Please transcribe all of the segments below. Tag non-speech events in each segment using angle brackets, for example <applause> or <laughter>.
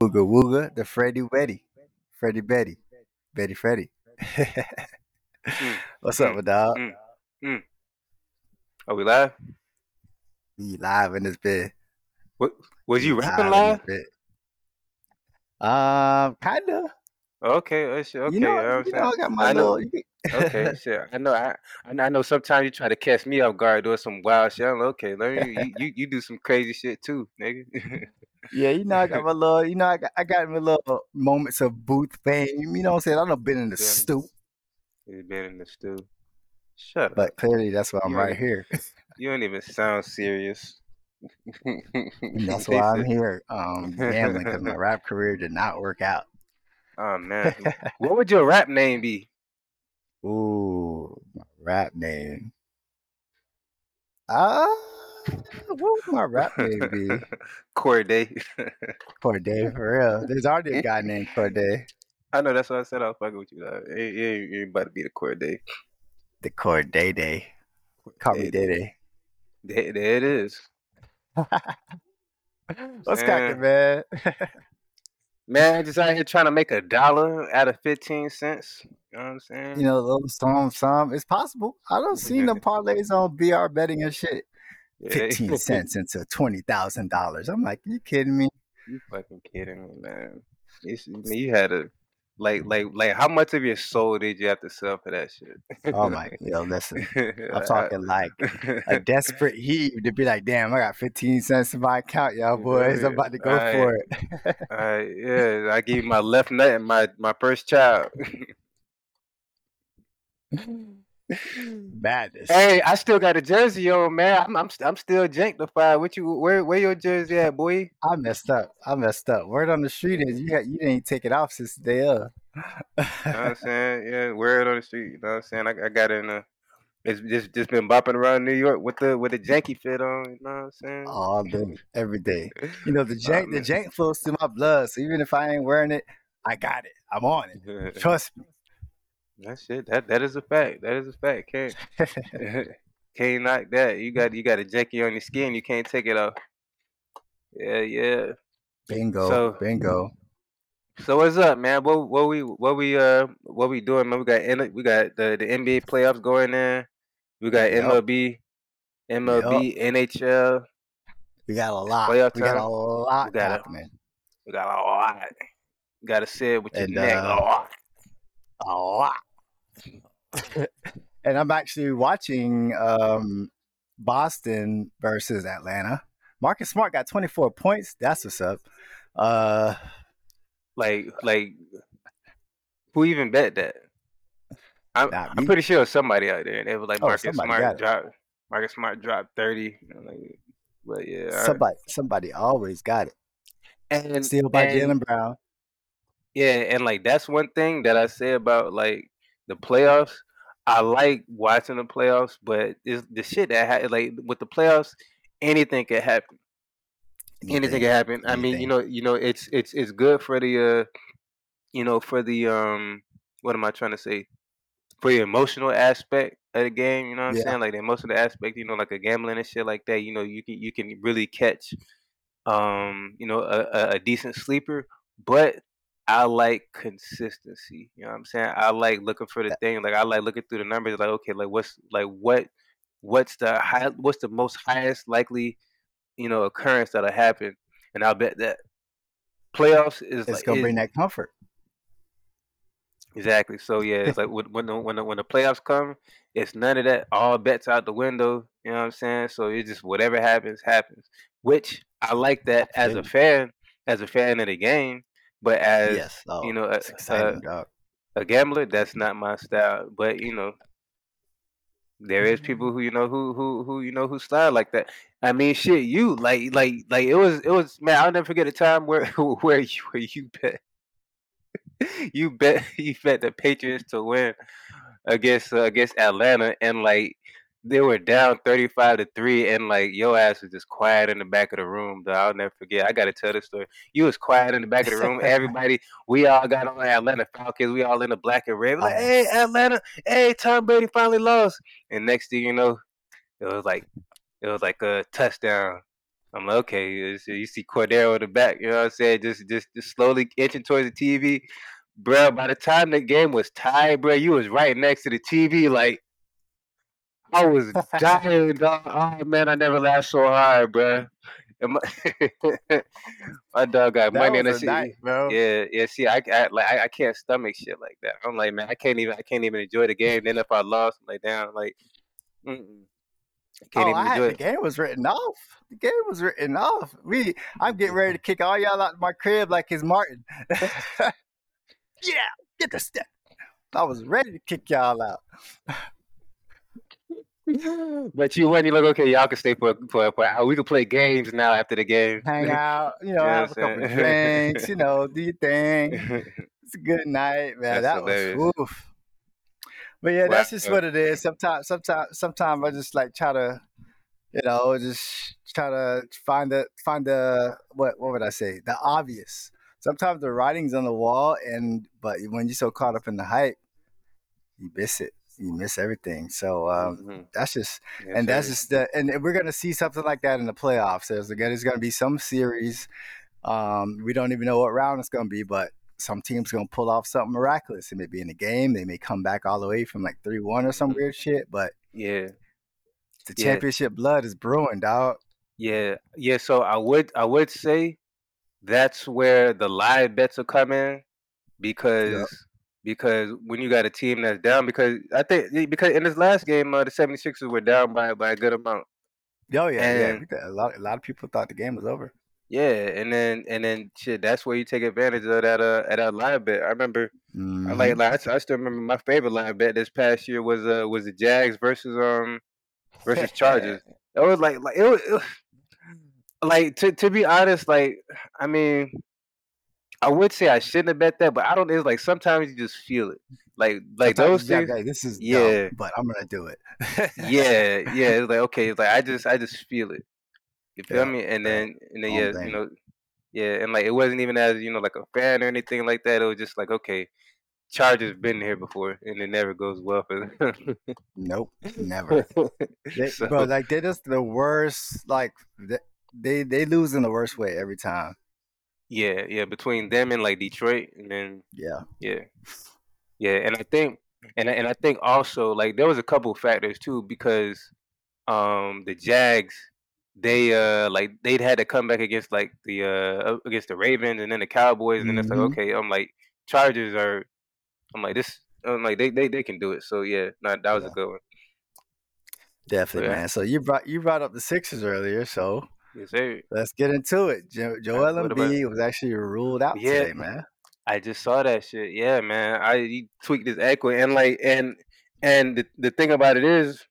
Wooga Wooga, the Freddy Betty, Freddy Betty, Betty Freddy. Mm, <laughs> What's up, mm, my dog? mm, mm. Are we live? We live in this bit. What was We you rapping live in live? Um, kinda. Okay, uh, shit, okay. You know, You know. I got my I know. little. Okay, <laughs> shit. I know. I I know I know sometimes you try to catch me off guard doing some wild shit. I'm like, okay, let me. You, you you do some crazy shit too, nigga. yeah, you know, I got my little. You know, I got I got my little moments of booth fame. You know what I'm saying? I've been in the Yeah, stoop, you been in the stew. Shut up. but clearly that's why I'm You right here. you don't even sound serious. That's <laughs> why I'm here, um, gambling because my <laughs> rap career did not work out. Oh man, <laughs> what would your rap name be? Ooh, my rap name. Ah, what would my rap name be? <laughs> Corday. <laughs> Corday, for real. There's already a guy named Corday. I know that's what I said I was fucking with you. Dog. You ain't, about to be the Corday. The Corday Day. Call me Day Day. There, there it is. What's cracking, Man, man? Man, just out here trying to make a dollar out of fifteen cents. You know what I'm saying? you know, little some, some. It's possible. I don't see no parlays on BR betting and shit. Yeah, 15 <laughs> cents into $20,000. I'm like, you kidding me? you fucking kidding me, man. You, you had to like, like, like. How much of your soul did you have to sell for that shit? Oh <laughs> my, yo, listen. I'm <laughs> talking like a <laughs> desperate heave to be like, damn, I got 15 cents in my account, y'all boys. I'm about to go Alright, for it. alright, yeah. I gave my left nut and my my first child. Mm. Madness. Hey, I still got a jersey on, man. I'm I'm, I'm still janktified. What you where where your jersey at, boy? I messed up. I messed up. Word on the street is you got, you didn't take it off since the day of. You know what I'm <laughs> saying? Yeah, wear it on the street. You know what I'm saying? I, I got it in a. It's just just been bopping around New York with the with the janky fit on. You know what I'm saying? Oh, All day, every day. You know the <laughs> Oh jank, the jank flows through my blood. So even if I ain't wearing it, I got it. I'm on it. <laughs> Trust me. That shit that that is a fact. That is a fact. Can't <laughs> <laughs> can't knock that. You got you got a janky on your skin. You can't take it off. Yeah, yeah. bingo, So bingo. so what's up, man? What what we what we uh what we doing, man? We got we got the the NBA playoffs going in. We got Yep, MLB, yep. MLB, NHL We got a lot. playoff We got a time. We lot got a we got a lot. You gotta say it with your and neck. A uh, lot. a lot. <laughs> and I'm actually watching um, Boston versus Atlanta. Marcus Smart got 24 points. That's what's up. Uh, Like like who even bet that? I'm I'm pretty sure it was somebody out there. They were like Oh, Marcus Smart dropped Marcus Smart dropped thirty. Like, but yeah, Somebody, somebody always got it. and Steal by Jaylen Brown. yeah, and like that's one thing that I say about like the playoffs. I like watching the playoffs, but it's the shit that ha- like with the playoffs, anything can happen. Anything Anything, can happen. I mean, you know, you know, it's it's it's good for the uh, you know, for the um, what am I trying to say? For the emotional aspect of the game, you know what I'm Yeah, saying? Like the emotional aspect, you know, like a gambling and shit like that. You know, you can you can really catch um, you know, a, a decent sleeper. But I like consistency. You know what I'm saying? I like looking for the thing. Like I like looking through the numbers. Like okay, like what's like what what's the high what's the most highest likely you know occurrence that'll happen, and I'll bet that playoffs is it's like gonna is bring that comfort. exactly. So yeah, it's like when when the, when the, when the playoffs come, it's none of that. All bets out the window. You know what I'm saying? So it's just whatever happens, happens. Which I like that as a fan, as a fan of the game. But as Yes. you Oh, know, a, a, a gambler, that's not my style. But you know, there is people who you know who who who you know who style like that. I mean, shit, you like like like it was it was man. I'll never forget a time where <laughs> where you where you bet <laughs> you bet <laughs> you bet the Patriots to win against uh, against Atlanta, and like they were down thirty five to three, and like your ass was just quiet in the back of the room. Though I'll never forget. I gotta tell this story. You was quiet in the back of the <laughs> room. Everybody, we all got on the Atlanta Falcons. We all in the black and red. We're like, hey, Atlanta, hey, Tom Brady finally lost. And next thing you know, it was like it was like a touchdown I'm like, okay, you see Cordero in the back, you know what I'm saying? Just just just slowly inching towards the TV. Bro, by the time the game was tied, bro, you was right next to the TV. Like, I was dying, dog. Oh, man, I never laughed so hard, bro. My, <laughs> my, dog got That money on was the night, bro. Yeah, yeah. See, I, I like I, I can't stomach shit like that. I'm like, man, I can't even I can't even enjoy the game. Then if I lost, I'm like, damn, like, mm-mm. I can't Oh, even I had enjoy the it. game was written off. The game was written off. We, I'm getting ready to kick all y'all out of my crib like it's Martin. <laughs> yeah, get the step. I was ready to kick y'all out. <laughs> <laughs> But you went, you look okay. Y'all can stay for for for. hour. We can play games now after the game. Hang <laughs> out, you know, Yeah, have a couple of drinks, you know, do your thing. <laughs> It's a good night, man. That's that hilarious. was oof. But yeah, Well, that's just uh, what it is. Sometimes, sometimes, sometimes I just like try to, you know, just try to find the find the what what would I say? The obvious. Sometimes the writing's on the wall, and but when you're so caught up in the hype, you miss it. You miss everything. So um, Mhm. that's just Yes, and that's just the and we're gonna see something like that in the playoffs. There's again, there's gonna be some series. Um, we don't even know what round it's gonna be, but some teams gonna pull off something miraculous. It may be in the game. They may come back all the way from like three one or some weird shit. But yeah, the Yeah. championship blood is brewing, dog. yeah, yeah. So I would I would say that's where the live bets will come in because because when you got a team that's down because I think because in this last game uh, the 76ers were down by by a good amount. Oh yeah, yeah. And- got- A lot, a lot of people thought the game was over. Yeah, and then and then shit, that's where you take advantage of that uh at that live bet. I remember I Mhm. like like I, I still remember my favorite live bet this past year was uh was the Jags versus um versus Chargers. <laughs> It was like like it was, it was like to to be honest, like I mean, I would say I shouldn't have bet that, but I don't. It's like sometimes you just feel it, like like Sometimes those things. this is Yeah. dumb, but I'm gonna do it. Yeah, <laughs> yeah. It's like okay, it's like I just I just feel it. You feel Yeah, me? And yeah. then and then yeah, you know, yeah, and like it wasn't even as you know like a fan or anything like that. It was just like okay, Chargers been here before, and it never goes well for them. Nope, never. <laughs> They, So- bro, like they're just the worst. Like they they lose in the worst way every time. Yeah, yeah, between them and like Detroit, and then Yeah, yeah, yeah, and I think, and I- and I think also like there was a couple factors too because, um, the Jags, they uh like they'd had to come back against like the uh against the Ravens and then the Cowboys, and then it's like Mhm. okay, I'm like Chargers are, I'm like this, I'm like they they they can do it. So yeah, no, that was Yeah. a good one. definitely, Yeah. man. So you brought you brought up the Sixers earlier, so Yes, sir. let's get into it. Jo- Joel Embiid was actually ruled out Yeah. today, man. I just saw that shit. Yeah, man. I he tweaked his ankle and like and and the, the thing about it is,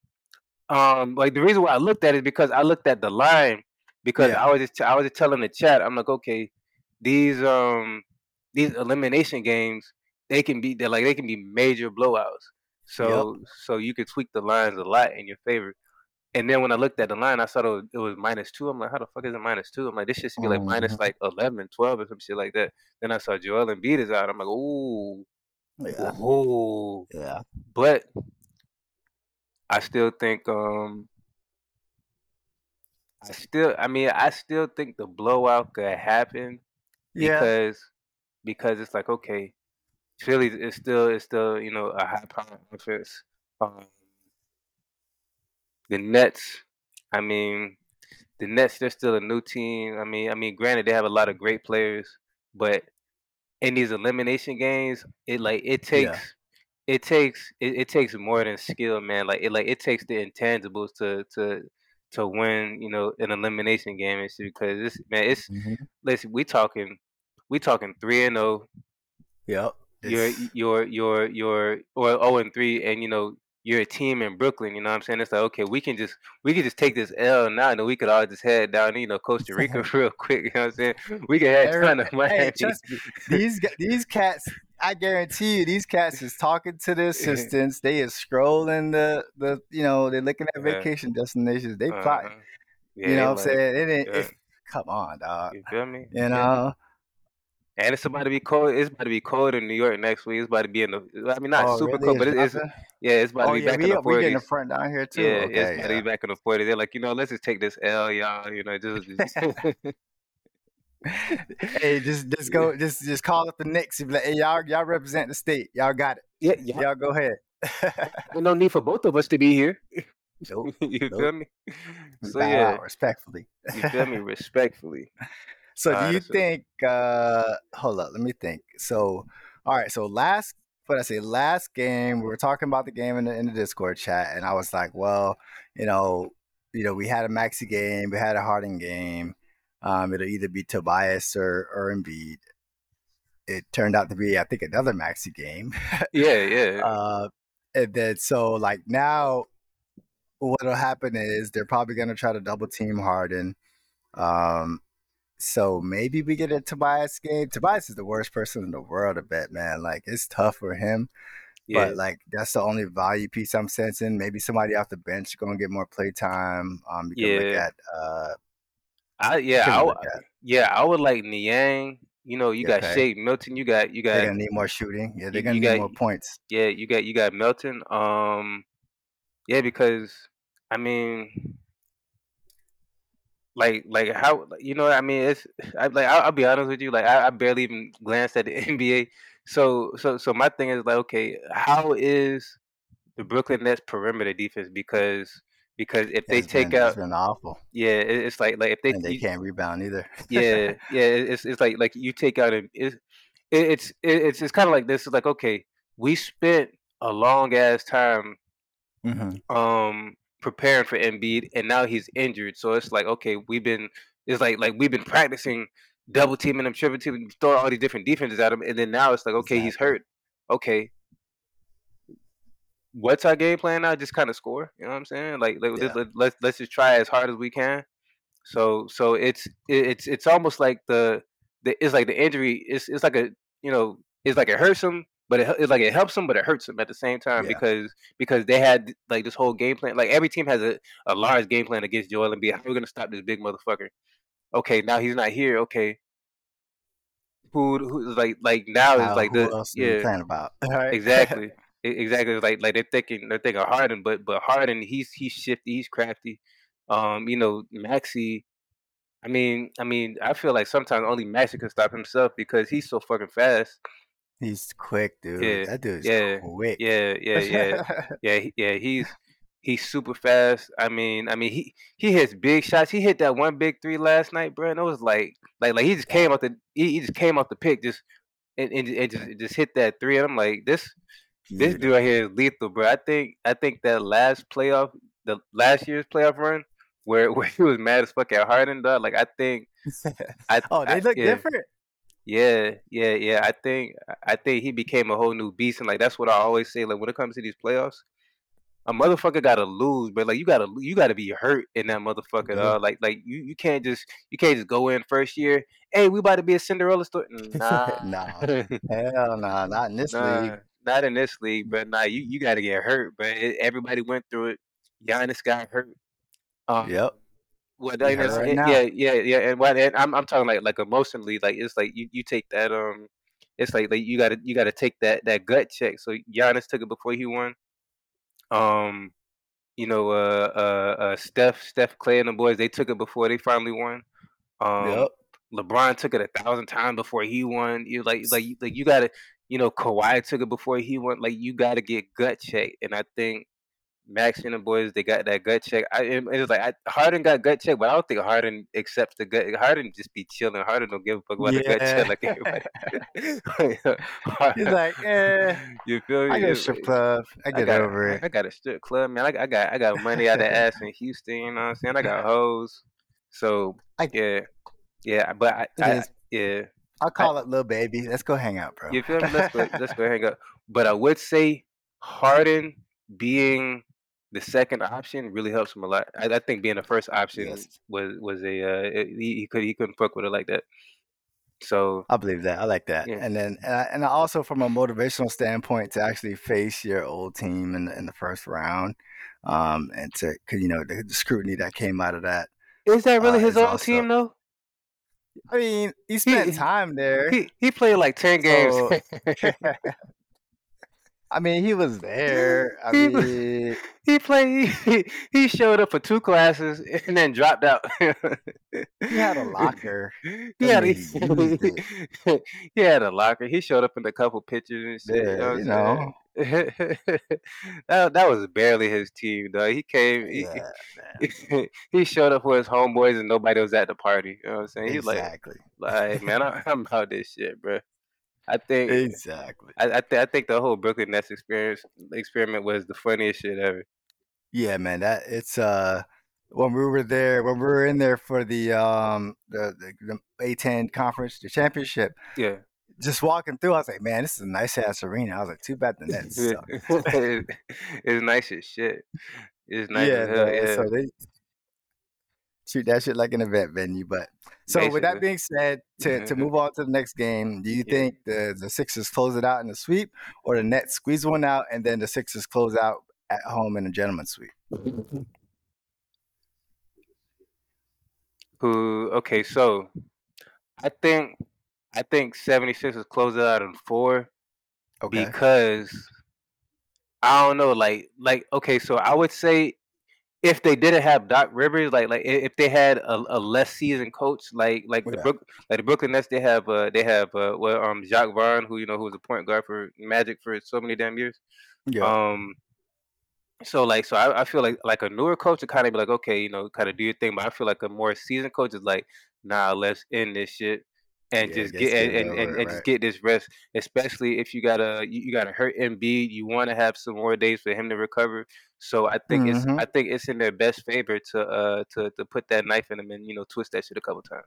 um, like the reason why I looked at it is because I looked at the line because Yeah. I was just I was just telling the chat I'm like okay, these um these elimination games they can be they're like they can be major blowouts. So so you could tweak the lines a lot in your favor. And then when I looked at the line, I saw it was, it was minus two. I'm like, how the fuck is it minus two? I'm like, this shit should be like minus Mhm. like 11, 12 or some shit like that. Then I saw Joel Embiid is out. I'm like, ooh, Yeah, ooh. yeah. But I still think, um, I still, I mean, I still think the blowout could happen Yeah, because because it's like okay, Philly is still is still you know a high power offense. Um, the Nets, I mean, the Nets they're still a new team. I mean, I mean, granted they have a lot of great players, but in these elimination games, it like it takes Yeah. it takes it, it takes more than skill, man. Like it like it takes the intangibles to to to win, you know, an elimination game and shit. Because this man, it's Mhm. listen, we talking we talking three and oh, Yep. you're It's- you're you're you're or zero and three, and you know you're a team in Brooklyn. You know what I'm saying? It's like okay, we can just we can just take this L now, and then we could all just head down, you know, Costa <laughs> Rica <laughs> real quick. You know what I'm saying? We can head Every- down to <laughs> Miami. hey, these these cats, I guarantee you, these cats is talking to the assistants. They is scrolling the the you know they're looking at Yeah. vacation destinations. They plot. Uh-huh. you know what I'm like, saying? It, ain't yeah. come on, dog. You feel me? You Yeah. know. And it's about to be cold. It's about to be cold in New York next week. It's about to be in the. I mean, not Oh, super really? cold, but It's it, it's yeah, it's about to Oh be yeah, back in we the uh, we getting a forties. front down here too. Yeah, it's Okay, about to yeah. be back in the forties. They're like, you know, let's just take this L, y'all. You know, just, <laughs> hey, just just go, <laughs> just just call up the Knicks. and be like, hey, y'all y'all represent the state. Y'all got it. yeah, yeah. Y'all go ahead. There's no need for both of us to be here. Nope. <laughs> you Nope. feel me? We So bow yeah, out respectfully. you feel me? Respectfully. So do you think uh hold up, let me think. So all right, so last what I say, last game, we were talking about the game in the in the Discord chat, and I was like, well, you know, you know, we had a Maxey game, we had a Harden game. Um, it'll either be Tobias or or Embiid. It turned out to be, I think, another Maxey game. yeah, <laughs> yeah, uh and then so like now what'll happen is they're probably gonna try to double team Harden. Um so maybe we get a Tobias game. Tobias is the worst person in the world to bet, man. Like it's tough for him, yeah, but like that's the only value piece I'm sensing. Maybe somebody off the bench gonna get more play time. Um, you can look yeah. at uh, I yeah, I w- yeah, I would like Niang. You know, you got Okay, Shake Milton. You got you got. they're got gonna need more shooting. Yeah, they're you, gonna you need got more points. yeah, you got you got Milton. Um, yeah, because I mean, like like how you know what I mean? It's <sighs> I like I'll, I'll be honest with you like I, I barely even glanced at the <laughs> NBA so so so my thing is like okay how is the Brooklyn Nets perimeter defense? Because because if they It's take been it's out been awful, yeah it, it's like like if they and they you, can't rebound either. yeah <laughs> yeah it's it's like like you take out a it's it, it's it, it's it's kind of like this it's like okay we spent a long ass time hmm um preparing for Embiid and now he's injured. So it's like okay, we've been it's like like we've been practicing double teaming him, triple teaming, throwing all these different defenses at him, and then now it's like okay, he's hurt. Okay, what's our game plan now? Just kind of score. You know what I'm saying? Like, like Yeah. let, let's let's just try as hard as we can. So so it's it's it's almost like the the it's like the injury. It's it's like a you know it's like it hurts him, but it, it's like it helps him, but it hurts him at the same time Yeah. because because they had like this whole game plan. Like every team has a, a large game plan against Joel Embiid. How are gonna stop this big motherfucker? Okay, now he's not here. Okay, who who like like now is like the else are we yeah playing about? <laughs> Right. exactly exactly like like they're thinking they're thinking Harden, but but Harden he's he's shifty, he's crafty. Um, you know Maxey. I mean, I mean, I feel like sometimes only Maxey can stop himself because he's so fucking fast. He's quick, dude. Yeah, That dude's yeah, quick. yeah, yeah, yeah, <laughs> yeah, yeah. He's he's super fast. I mean, I mean, he he hits big shots. He hit that one big three last night, bro. And it was like like like he just came off the he, he just came off the pick just and, and, and just just hit that three. And I'm like, this this dude right here is lethal, bro. I think I think that last playoff, the last year's playoff run, where <laughs> where he was mad as fuck at Harden, dog. Like I think <laughs> I, oh, they I look yeah. different. Yeah, yeah, yeah. I think I think he became a whole new beast, and like that's what I always say. Like when it comes to these playoffs, a motherfucker gotta lose, but like you gotta you gotta be hurt in that motherfucker. Yeah. Dog. Like like you, you can't just you can't just go in first year. Hey, we about to be a Cinderella story. <laughs> Nah, Nah. Hell no, not in this nah, league. not in this league. But nah, you you gotta get hurt. But it, everybody went through it. Giannis got hurt. Um, Yep. Well, He that, right it- yeah, yeah, yeah, and, what, and I'm I'm talking like like emotionally, like it's like you, you take that um, it's like like you gotta you gotta take that that gut check. So Giannis took it before he won. Um, you know, uh, uh, uh, Steph, Steph Clay and the boys, they took it before they finally won. Um, Yep. LeBron took it a thousand times before he won. You like like like you gotta, you know, Kawhi took it before he won. Like you gotta get gut check, and I think Max and the boys they got that gut check. I it, was like I, Harden got gut check, but I don't think Harden accepts the gut. Harden just be chilling. Harden don't give a fuck about the gut check like everybody. <laughs> He's like, <laughs> eh, you feel me? I get a strip club. I I get got over it. I got a strip club, man. I, got- I got I got money out of ass in Houston. You know what I'm saying? I got hoes. So I- yeah, yeah. But I, I yeah. I'll call it little baby. Let's go hang out, bro. You feel me? Let's go. Let's go <laughs> hang out. But I would say Harden being the second option really helps him a lot. I, I think being the first option Yes. was was a uh, he, he could he couldn't fuck with it like that. So I believe that. I like that. Yeah. And then, and, I, and also from a motivational standpoint, to actually face your old team in the, in the first round, um, and to you know the, the scrutiny that came out of that. is that really Uh, his old also- team though? I mean, he spent He- time there. He he played like ten games. <laughs> <laughs> I mean, he was there. I He- mean, he played. He, he showed up for two classes <laughs> and then dropped out. he had a locker. <laughs> He had a, <laughs> he had a locker. He showed up in a couple pictures and shit. you know, Yeah, I'm saying? that that was barely his team, though. He came. He, Yeah, he showed up for his homeboys and nobody was at the party. You know what I'm saying? He's like, exactly. like, man, I, I'm about this shit, bro. I think Exactly. I I, th- I think the whole Brooklyn Nets experience experiment was the funniest shit ever. Yeah, man. That it's uh when we were there when we were in there for the um the the, the A10 conference, the championship. Yeah, Just walking through, I was like, man, this is a nice ass arena. I was like, too bad the <laughs> Nets suck. it's nice as shit. It's nice yeah, as hell. Yeah, So they treat that shit like an event venue. But so with that being said, to, to <laughs> move on to the next game, do you Yeah. think the the Sixers close it out in the sweep, or the Nets squeeze one out and then the Sixers close out at home in a gentleman's sweep? Who? Okay, so I think I think 76ers close it out in four Okay. because I don't know, like like okay, so I would say if they didn't have Doc Rivers, like like if they had a, a less seasoned coach, like like the Yeah. Brook like the Brooklyn Nets, they have uh they have uh well um Jacque Vaughn, who you know who was a point guard for Magic for so many damn years. yeah. Um, so like, so I, I feel like like a newer coach would kind of be like, okay, you know, kind of do your thing. But I feel like a more seasoned coach is like, nah, let's end this shit and Yeah, just get and, and, over and, and right. just get this rest. Especially if you gotta you, you gotta hurt Embiid, you want to have some more days for him to recover. So I think it's Mhm. I think it's in their best favor to uh to to put that knife in him and you know twist that shit a couple times.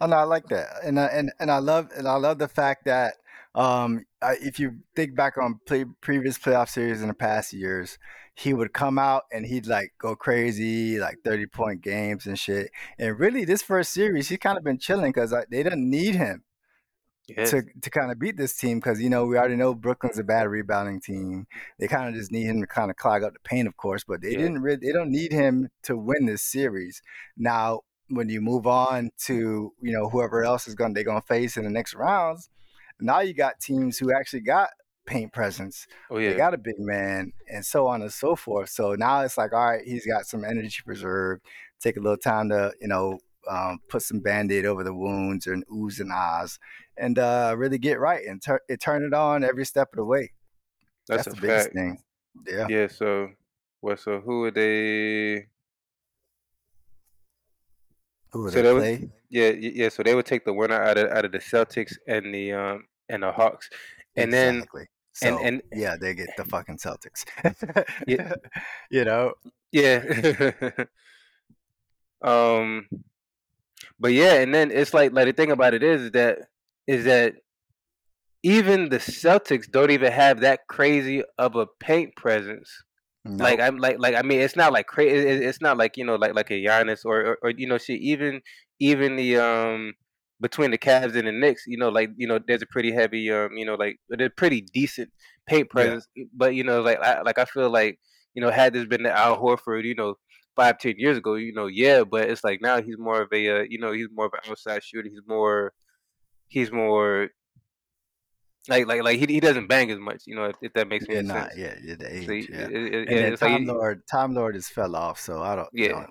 Oh no, I like that, and I, and and I love and I love the fact that um, I, if you think back on play, previous playoff series in the past years, he would come out and he'd like go crazy, like thirty point games and shit. And really, this first series, he's kind of been chilling because they didn't need him Yeah. to to kind of beat this team because you know we already know Brooklyn's a bad rebounding team. They kind of just need him to kind of clog up the paint, of course, but they Yeah. didn't really. They don't need him to win this series. Now, when you move on to you know whoever else is going they're going to face in the next rounds, now you got teams who actually got paint presence. oh yeah, They got a big man, and so on and so forth. So now it's like, all right, he's got some energy preserved. Take a little time to you know um, put some band-aid over the wounds and oohs and ahs and uh, really get right and tur- it turn it on every step of the way. That's, That's, a the biggest thing. Yeah. Yeah. So what? So who would they? Who So they they would- Yeah, yeah. So they would take the winner out of out of the Celtics and the um and the Hawks, and then exactly. and- and- yeah, they get the fucking Celtics. Yeah. <laughs> you know, yeah. <laughs> um, but yeah, and then it's like like the thing about it is that is that even the Celtics don't even have that crazy of a paint presence. Like I'm like like I mean it's not like crazy. It's not like you know like like a Giannis or or, or you know shit. Even even the um between the Cavs and the Knicks, you know like you know there's a pretty heavy um you know like they're pretty decent paint Yeah. presence. But you know like I, like I feel like you know had this been the Al Horford you know five ten years ago you know yeah, but it's like now he's more of a uh, you know he's more of an outside shooter. He's more he's more like like like he he doesn't bang as much. You know if, if that makes yeah, any nah, sense. yeah, yeah, the age, So, yeah. it- it- And yeah, then it's like Time Lord, Time Lord has fell off, so I don't. Yeah. know,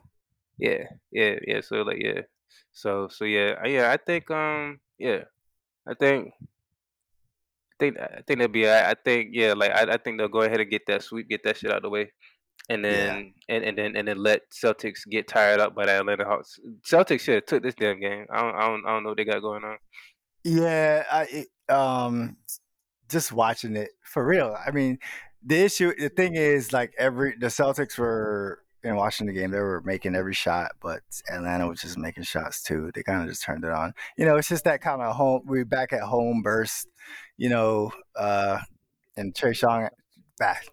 Yeah, yeah, yeah. So like, yeah. So so yeah, yeah. I think um yeah, I think. I think I think they'll be. I I think yeah, like I, I think they'll go ahead and get that sweep, get that shit out of the way, and Yeah. then and, and then and then let Celtics get tired up by the Atlanta Hawks. Celtics should have took this damn game. I don't I don't I don't know what they got going on. Yeah, I it, um just watching it for real. I mean, the issue, the thing is, like every the Celtics were in watching the game, they were making every shot, but Atlanta was just making shots too. They kind of just turned it on. You know, it's just that kind of home. We're back at home burst. You know, uh, and Trae Young back.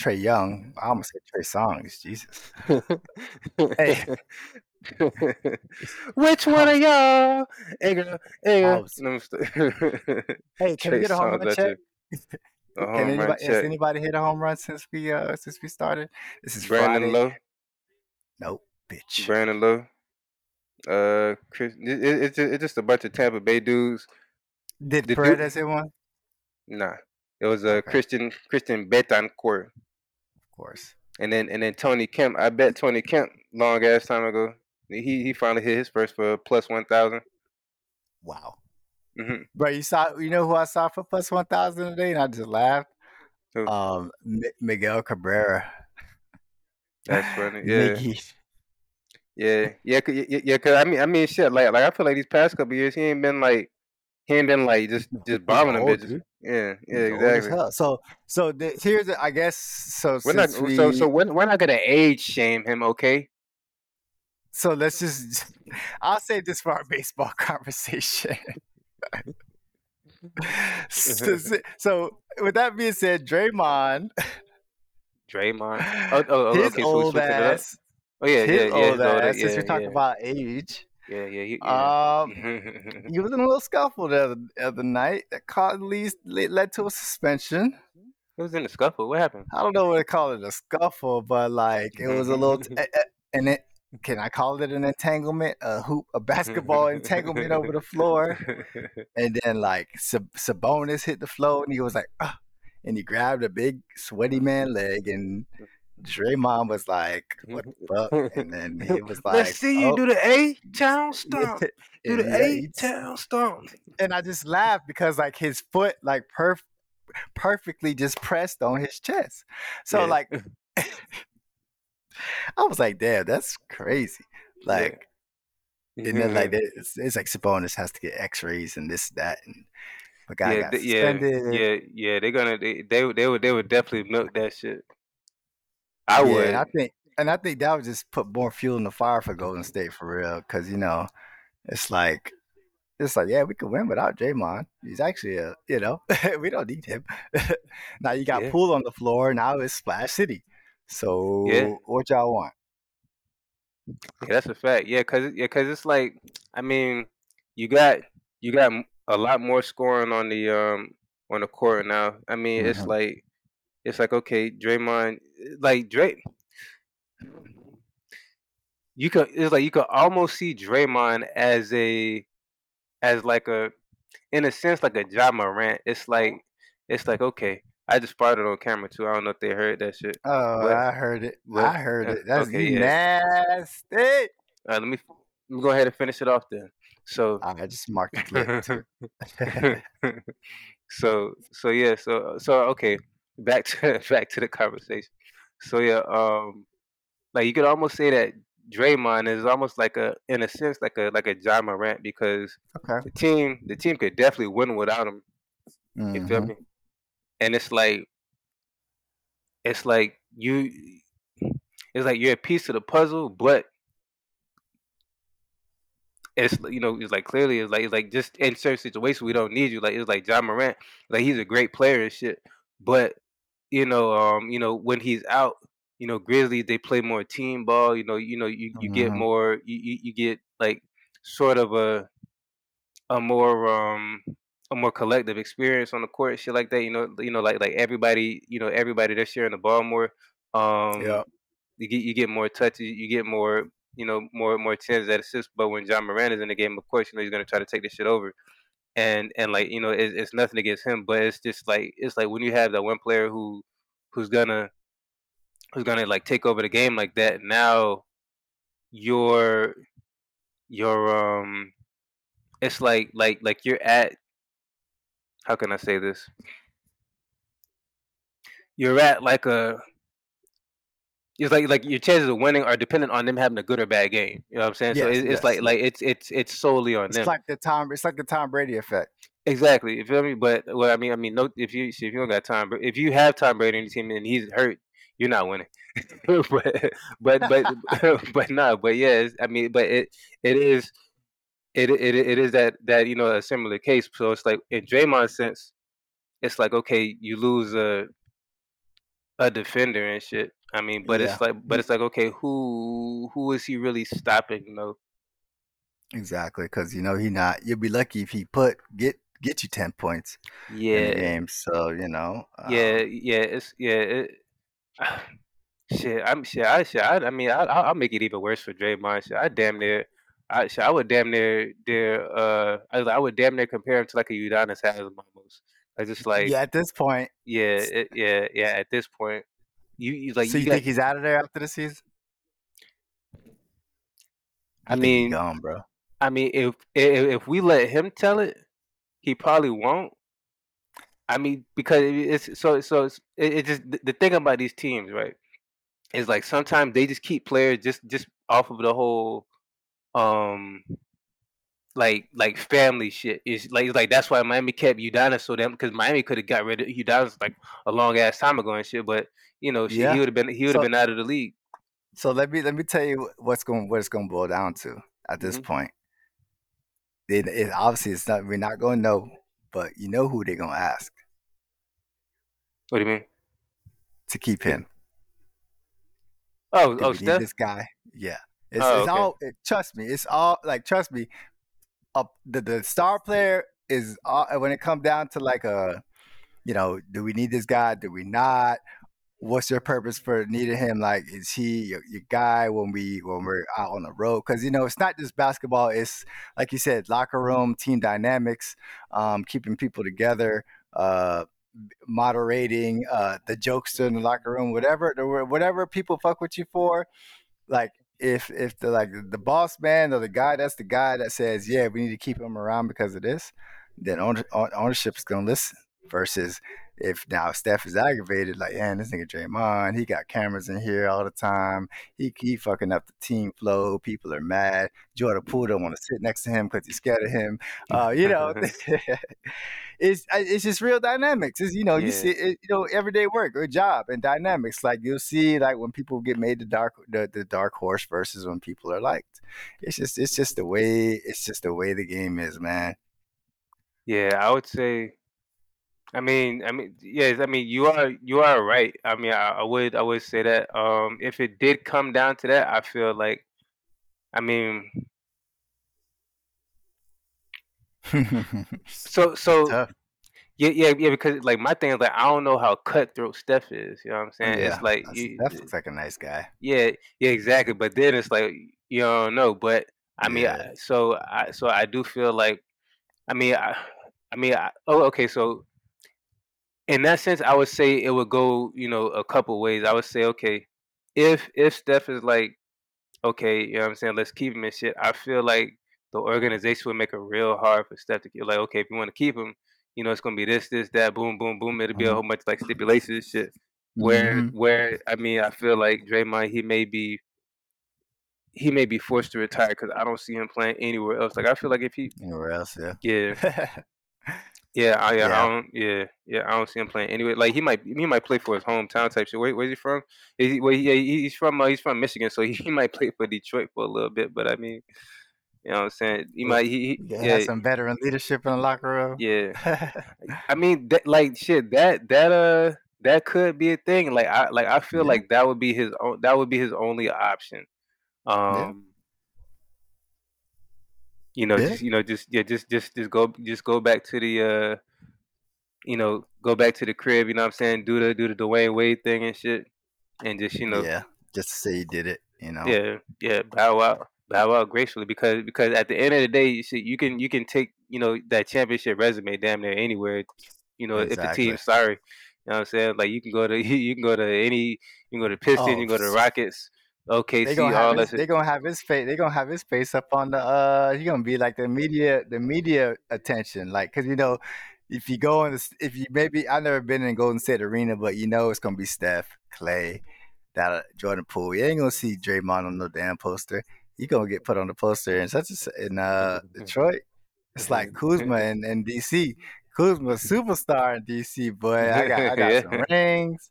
Trae Young. I almost said Trey Songz. Jesus. <laughs> Hey. <laughs> Which one of y'all? Hey girl, hey I girl. was- No, I'm st- <laughs> Hey, can we get a home run check? <laughs> Can run anybody, has anybody hit a home run since we uh since we started? This is Brandon Friday. Lowe. Nope, bitch. Brandon Lowe. Uh, Chris, it, it, it's ju- it's just a bunch of Tampa Bay dudes. Did dude- Paredes hit one? Nah, it was uh, Okay. Christian Christian Bethancourt, Of course. and then and then Tony Kemp. I bet Tony Kemp long ass time ago. He he finally hit his first for plus one thousand. Wow. Mm-hmm. Bro, you saw you know who I saw for plus one thousand today, and I just laughed. Who? Um, M- Miguel Cabrera. That's funny. <laughs> Yeah. Miggy. Yeah, yeah, cause, yeah, yeah, 'cause I mean, I mean, shit. Like, like I feel like these past couple years, he ain't been like, he ain't been like just just bombing them bitches. dude. Yeah, yeah, He's old as exactly. So, so the, here's the, I guess so. We're not we, so so we're, we're not gonna age shame him, okay? So let's just. I'll save this for our baseball <laughs> conversation. <laughs> so, so with that being said, Draymond, Draymond. Oh, <laughs> oh, oh his okay. So old ass, Oh yeah, his yeah, yeah. old his ass. Since yeah, we're talking yeah, about age, yeah, yeah, he- yeah. um, he was in a little scuffle the other, the other night that caused least led to a suspension. He was in a scuffle. What happened? I don't know what to call it a scuffle, but like it was a little, t- and it can I call it an entanglement, a hoop, a basketball entanglement over the floor, <laughs> and then like Sab- Sabonis hit the floor, and he was like, ah, and he grabbed a big sweaty man leg, and Draymond was like, what the fuck, and then he <laughs> was like, Let's see you oh. do the A town <laughs> stomp. Do the yeah, A town stomp. and I just laughed because like his foot like perf- perfectly just pressed on his chest. So Yeah. like <laughs> I was like, damn, that's crazy. Like and then like mm-hmm. it's, it's like Sabonis has to get X-rays and this that and the guy yeah, got th- yeah, yeah, yeah. They're gonna they they would they would they would definitely milk that shit. I Yeah, would. and I think and I think that would just put more fuel in the fire for Golden State for real, because you know, it's like it's like yeah, we could win without Draymond. He's actually a you know <laughs> we don't need him. <laughs> now you got Yeah. Poole on the floor. Now it's Splash City. So Yeah. what y'all want? Yeah, that's a fact. Yeah, cause yeah, cause it's like, I mean, you got you got a lot more scoring on the um on the court now. I mean, it's Mhm. like it's like okay, Draymond, like Dray. You could it's like you could almost see Draymond as a as like a in a sense like a Ja Morant. It's like it's like okay, I just spotted on camera too. I don't know if they heard that shit. Oh, What? I heard it. What? I heard it. That's okay, yeah. nasty. All right, let me let me go ahead and finish it off then. So I just marked it. too. <laughs> so so yeah so so okay back to <laughs> back to the conversation so yeah um like you could almost say that Draymond is almost like a in a sense like a like a Ja Morant because okay. the team the team could definitely win without him you feel Mhm. me and it's like it's like you it's like you're a piece of the puzzle but it's you know it's like clearly it's like it's like just in certain situations we don't need you like it's like Ja Morant like he's a great player and shit but you know um you know when he's out you know Grizzlies they play more team ball you know you know you, you get Mhm. more you, you you get like sort of a a more um a more collective experience on the court shit like that you know you know like like everybody you know everybody they're sharing the ball more um Yeah. you get you get more touches, you get more, you know, more more tens at assists. But when Ja Morant is in the game, of course, you know he's gonna try to take this shit over, and and like you know it, it's nothing against him, but it's just like it's like when you have that one player who who's gonna who's gonna like take over the game like that. Now you're you're um it's like like like you're at how can I say this? You're at like a it's like like your chances of winning are dependent on them having a good or bad game. You know what I'm saying? so Yes, it, it's yes. like like it's it's it's solely on It's them. like the Tom. It's like the Tom Brady effect. exactly. You feel me? But well, I mean, I mean, no. If you if you don't got Tom, if you have Tom Brady on your team and he's hurt, you're not winning. <laughs> but but but <laughs> but no. But yeah, I mean, but it it is it it it is that that you know a similar case. So it's like in Draymond's sense, it's like okay, you lose a a defender and shit. I mean, but Yeah. it's like but it's like okay, who who is he really stopping? You know, Exactly, because you know he not. You'll be lucky if he put get get you ten points in the yeah, game. So you know. yeah, um, yeah. It's yeah. It, <sighs> shit, I'm shit. I shit. I, I, mean, I, I'll I'll make it even worse for Draymond. Shit, I damn near I I would damn near dare uh I, I would damn near compare him to like a Udonis Haslem almost. I just like yeah, at this point, yeah, it, yeah, yeah. At this point, you, you like so you, you think got, he's out of there after the season? I he mean, gone, bro. I mean, if, if if we let him tell it, he probably won't. I mean, because it's so so it's, it, it just the thing about these teams, right? Is like sometimes they just keep players just just off of the whole um like like family shit. Is like it's like that's why Miami kept Udonis so damn because Miami could have got rid of Udonis like a long ass time ago and shit. But you know, shit, Yeah. he would have been he would have So- been out of the league. So let me let me tell you what's going what it's going to boil down to at this Mhm. point. It, it obviously it's not we're not going to know, but you know who they're going to ask What do you mean? to keep him. Oh Do oh Steph. this guy? Yeah. It's, Oh, it's okay. all. It, trust me. It's all like trust me. Up the the star player is all, when it comes down to like a, you know, do we need this guy? Do we not? What's your purpose for needing him? Like, is he your, your guy when we when we're out on the road? Because you know, it's not just basketball. It's like you said, locker room, team dynamics, um, keeping people together. Uh, moderating uh the jokester in the locker room whatever whatever people fuck with you for like if if the like the boss man or the guy that's the guy that says yeah we need to keep him around because of this then owner, ownership is gonna listen versus if now Steph is aggravated like man this nigga Draymond he got cameras in here all the time. He he fucking up the team flow. People are mad. Jordan Poole don't want to sit next to him because he's scared of him. <laughs> Uh you know <laughs> it's it's just real dynamics. It's you know you see it, you know everyday work good job and dynamics. Like you'll see like when people get made the dark the, the dark horse versus when people are liked. It's just it's just the way it's just the way the game is man. Yeah, I would say. I mean, I mean, yes, I mean, you are you are right. I mean, I, I would I would say that. Um, if it did come down to that, I feel like, I mean, <laughs> so so Tough. yeah yeah yeah because like my thing is like I don't know how cutthroat Steph is. You know what I'm saying? yeah It's like that's- you, that looks like a nice guy yeah yeah exactly. But then it's like you don't know. But I mean, Yeah. I, so I so I do feel like, I mean, I, I mean, I, oh okay, so in that sense, I would say it would go, you know, a couple ways. I would say, okay, if if Steph is like, okay, you know what I'm saying, let's keep him and shit. I feel like the organization would make it real hard for Steph to keep like, okay, if you want to keep him, you know, it's gonna be this, this, that, boom, boom, boom. It'll be a Mhm. whole bunch of like stipulations and shit. Where Mhm. where I mean, I feel like Draymond, he may be he may be forced to retire because I don't see him playing anywhere else. Like I feel like if he, anywhere else yeah yeah, <laughs> <laughs> yeah, I, yeah, Yeah. I don't, yeah, yeah, I don't see him playing anyway. Like he might, he might play for his hometown type shit. Where, where's he from? Is he, well, he, yeah, he's from, uh, he's from Michigan, so <laughs> he, he might play for Detroit for a little bit. But I mean, you know what I'm saying? He might, he, yeah, have some veteran leadership in the locker room yeah. <laughs> I mean, that, like shit, that that uh, that could be a thing. Like I, like I feel Yeah. like that would be his, own, that would be his only option. Um. You know, Yeah. just you know, just yeah, just just just go just go back to the uh you know, go back to the crib, you know what I'm saying? Do the do the Dwyane Wade thing and shit. And just, you know, yeah just to say you did it you know yeah, yeah, bow out. Bow out gracefully because because at the end of the day, shit, you can you can take, you know, that championship resume damn near anywhere. You know, if the Exactly. team's sorry. You know what I'm saying? Like you can go to <laughs> you can go to any you can go to Pistons, you can go to Oh, Rockets, they gonna all his, they gonna have his face they gonna have his face up on the uh he gonna be like the media the media attention like because you know if you go in the, if you maybe I've never been in Golden State Arena but you know it's gonna be Steph Clay that uh, Jordan Poole. You ain't gonna see Draymond on no damn poster. You gonna get put on the poster in such a in uh Detroit. It's like Kuzma <laughs> in, in DC Kuzma superstar in DC boy. I got I got some rings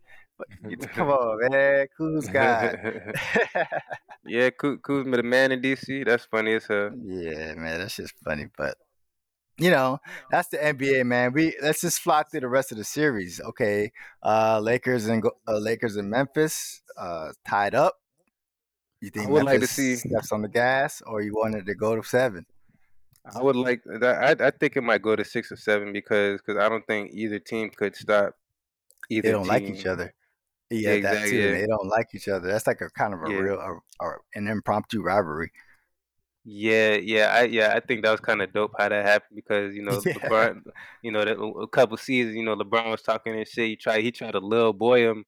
come on man Kuz got <laughs> yeah, Kuzma the man in DC. That's funny as hell. Yeah, man, that's just funny. But you know, that's the NBA, man. We let's just fly through the rest of the series. Okay, uh, Lakers and uh, Lakers and Memphis uh, tied up. You think I would like to see- steps on the gas, or you wanted to go to seven? I would like that. I, I think it might go to six or seven because because I don't think either team could stop either. They don't like each other. Yeah, exactly, too. yeah. They don't like each other. That's like a kind of a Yeah. real, a, an impromptu rivalry. Yeah, yeah, I yeah, I think that was kind of dope how that happened because you know <laughs> Yeah. LeBron, you know, that a couple seasons, you know, LeBron was talking and shit. He tried, he tried to little boy him,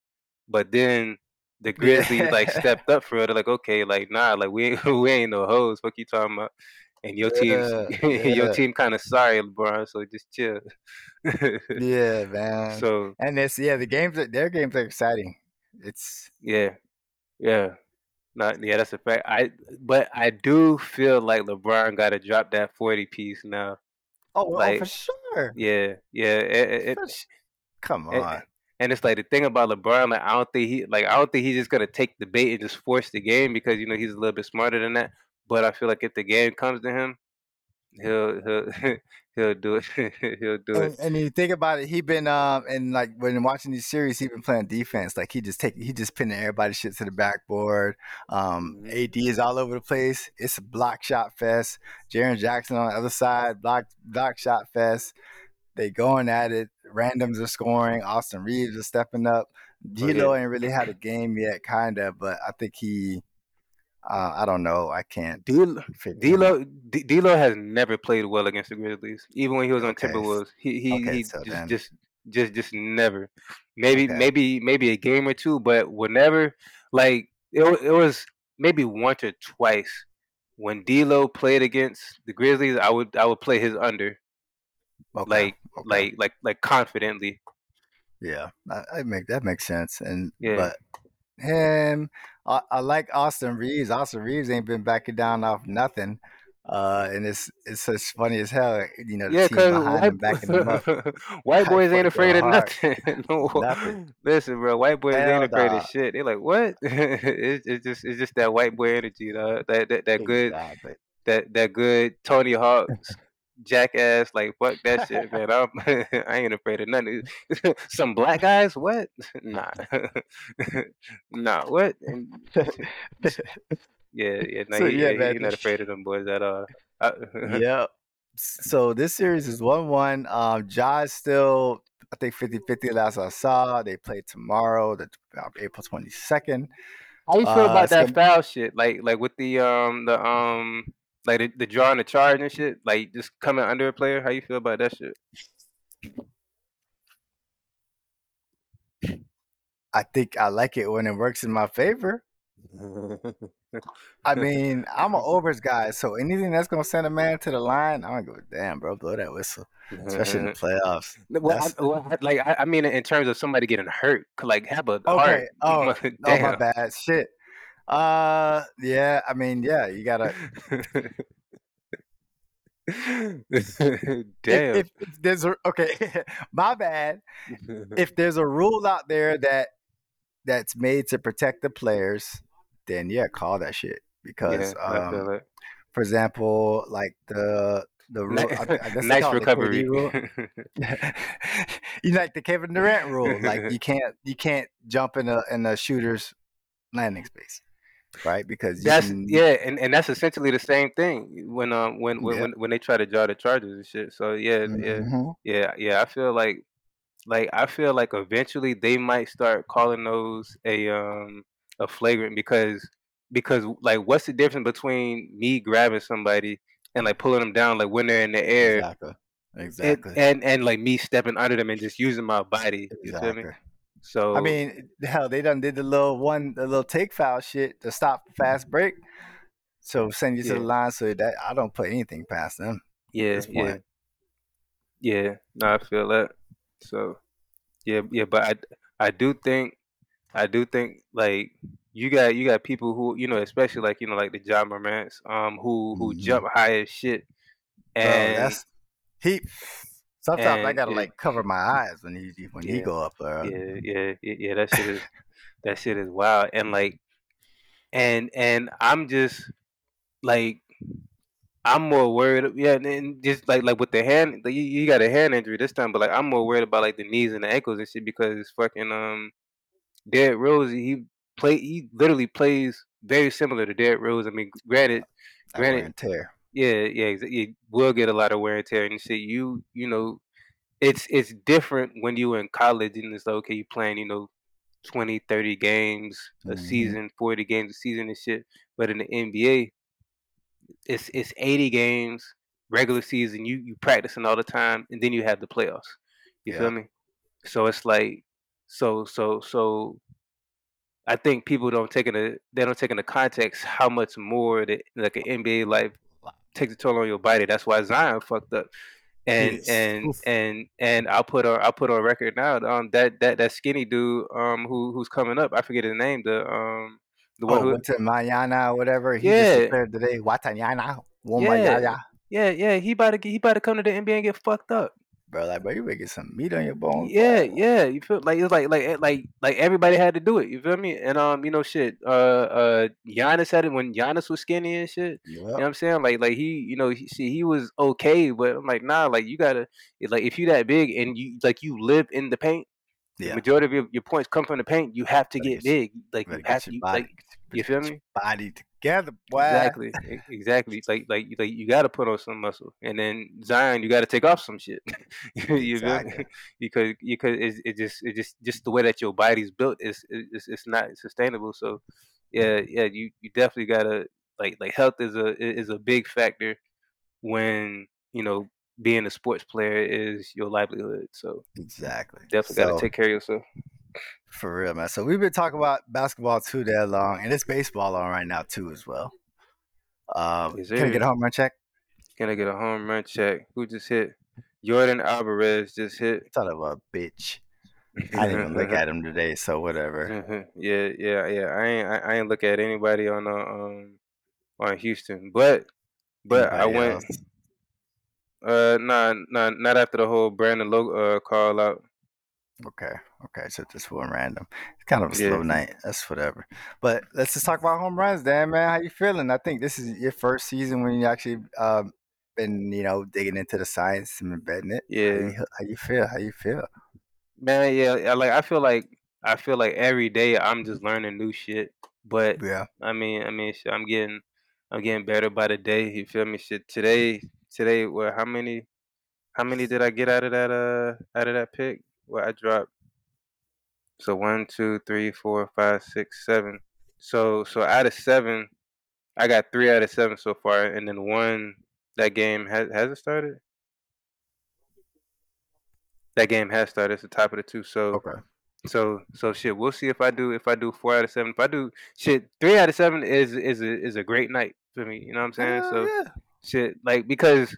but then the <laughs> Grizzlies like stepped up for it. They're like, okay, like nah, like we ain't <laughs> we ain't no hoes. Fuck you talking about? And your team, Yeah. <laughs> your team kind of sorry, LeBron. So just chill. <laughs> Yeah, man. so And it's yeah, the games their games are exciting. It's yeah, yeah. Not yeah, that's a fact. I but I do feel like LeBron got to drop that forty piece now. oh, well, oh for sure. yeah, yeah. It, it, it- Come on. and it's like the thing about LeBron, like I don't think he like I don't think he's just gonna take the bait and just force the game because you know he's a little bit smarter than that. But I feel like if the game comes to him, he'll he'll <laughs> he'll do it. <laughs> he'll do it. And, and you think about it, he been um and like when watching these series, he been playing defense. Like he just take he just pinning everybody shit to the backboard. Um, Mhm. AD is all over the place. It's a block shot fest. Jaren Jackson on the other side, block block shot fest. They going at it. Randoms are scoring. Austin Reaves is stepping up. Oh, D'Lo ain't really had a game yet, kinda, but I think he. Uh, I don't know. I can't D'Lo. D'Lo, D'Lo has never played well against the Grizzlies, even when he was on Okay, Timberwolves. He he okay, he so just then- just just just never. Maybe Okay. maybe maybe a game or two, but whenever like it it was maybe once or twice when D'Lo played against the Grizzlies. I would I would play his under like like like like confidently. Yeah, I, I make that makes sense. And Yeah. but him, I, I like Austin Reaves. Austin Reaves ain't been backing down off nothing. Uh, and it's it's just funny as hell. You know, the Yeah, team cause behind him backing him up. white, <laughs> white boys ain't afraid of hard. <laughs> nothing. <laughs> no, Nothing. listen, bro, white boys Hell ain't afraid of shit. They're like what? it's, it's just it's just that white boy energy, dog. That that that good that that good Tony Hawk's jackass. Like fuck that <laughs> shit, man. I'm, <laughs> I ain't afraid of nothing. <laughs> Some black guys? What? Nah, nah. What? And- yeah, yeah. No, So, he, yeah, man, he's not afraid of them boys at all. I, yep. So this series is one one. Um, Ja's still I think 50-50 last I saw. They play tomorrow, the uh, April twenty second. How you feel Uh, about that gonna- foul shit? Like like with the um the um like the, the drawing the charge and shit, like just coming under a player. How you feel about that shit? I think I like it when it works in my favor. I mean, I'm an overs guy, so anything that's gonna send a man to the line, I'm gonna go, damn, bro, blow that whistle, especially in the playoffs. Well, I, well, I- like I, I mean, in terms of somebody getting hurt, like have a Okay. heart. Oh, <laughs> Oh my bad, shit. Uh, yeah. I mean, yeah, you gotta. <laughs> Damn. if, if there's a okay, <laughs> my bad. If <laughs> there's a rule out there that that's made to protect the players, then yeah, call that shit because, yeah, um, for example, like the the rule. I, I guess nice recovery. Rule. you like the Kevin Durant rule, like you can't you can't jump in a in a shooter's landing space, right? Because you That's can, yeah, and, and that's essentially the same thing when um when when, Yeah. when when they try to draw the charges and shit. So yeah, yeah, Mhm. yeah, yeah. I feel like like I feel like eventually they might start calling those a um a flagrant because because like what's the difference between me grabbing somebody and like pulling them down like when they're in the air exactly, and, exactly, and and like me stepping under them and just using my body. You feel me? So I mean, <laughs> hell, they done did the little one, the little take foul shit to stop the fast break. So send you to Yeah. the line so that I don't put anything past them. yeah, yeah. Yeah, no, I feel that. So, yeah, yeah, but I, I do think, I do think like you got you got people who you know, especially like you know like the Ja Morants, um, who who Mhm. jump high as shit, Bro, and that's he. Sometimes I gotta yeah. like cover my eyes when he when he go up there. yeah, yeah, yeah, yeah, that shit is that shit is wild, and like, and and I'm just like. I'm more worried, yeah, and- and just like like with the hand, like, you, you got a hand injury this time, but like I'm more worried about like the knees and the ankles and shit because it's fucking um, Derrick Rose, he play, he literally plays very similar to Derrick Rose. I mean, granted, That granted, and tear. Yeah, yeah, exa- you will get a lot of wear and tear and shit. You, you know, it's it's different when you were in college and it's like, okay, you playing, you know, 20, 30 games a Mhm. season, 40 games a season and shit. But in the NBA, it's it's 80 games regular season. You you practicing all the time, and then you have the playoffs. You Yeah. feel me? So it's like so so so. I think people don't take into they don't take into context how much more that like an NBA life takes a toll on your body. That's why Zion fucked up. And Yes. and Oof. and and I'll put on I'll put on record now. Um, that that that skinny dude um who who's coming up. I forget his name. The um the one Oh, who went to Mayana or whatever. He Yeah. just declared today, Watanyana, Yeah. Womayaya. yeah yeah he about to get, he about to come to the NBA and get fucked up. Bro, like, bro, you better get some meat on your bones. Yeah, boy. yeah. You feel like it's like like eh, like like everybody had to do it. You feel me? And um, you know, shit. Uh, uh, Giannis had it when Giannis was skinny and shit. You know what I'm saying? Like like he, you know, he, see, he was okay, but I'm like, nah, like you gotta, like if you that big and you like you live in the paint, the Yeah. majority of your, your points come from the paint. You have to get get big. Like you have to, you, body. like you feel me? Body together, boy. Exactly, exactly. Like like like you got to put on some muscle, and then Zion, you got to take off some shit. <laughs> you? Exactly. <laughs> because because it's it just it just just the way that your body's built is it's, it's not sustainable. So yeah yeah you you definitely gotta like like health is a is a big factor when you know being a sports player is your livelihood. So Exactly. definitely gotta take care of yourself. For real, man. So we've been talking about basketball too that long, and it's baseball on right now too as well. Um, Yes, can I get a home run check? Can I get a home run check? Who just hit? Yordan Alvarez just hit. Son of a bitch. I didn't even look <laughs> at him today, so whatever. <laughs> yeah, yeah, yeah. I ain't, I, I ain't look at anybody on uh, um on Houston, but but I Anybody went. else? Uh, nah, nah, not after the whole Brandon Lo- uh call out. Okay, okay. So just one random. It's kind of a Yeah. slow night. That's whatever. But let's just talk about home runs, Dan. Man, how you feeling? I think this is your first season when you actually um been you know digging into the science and embedding it. How Yeah, you, how you feel? How you feel? man. Yeah, like. I feel like I feel like every day I'm just learning new shit. But Yeah. I mean, I mean, shit, I'm getting, I'm getting better by the day. You feel me? Shit, today, today, well, how many, how many did I get out of that, uh, out of that pick? Well, I dropped. So one, two, three, four, five, six, seven. So, so out of seven, I got three out of seven so far, and then one that game has has it started. That game has started. It's the top of the two. So, Okay. so, so shit. We'll see if I do if I do four out of seven. If I do shit, three out of seven is is a, is a great night for me. You know what I'm saying? Hell so yeah. shit, like because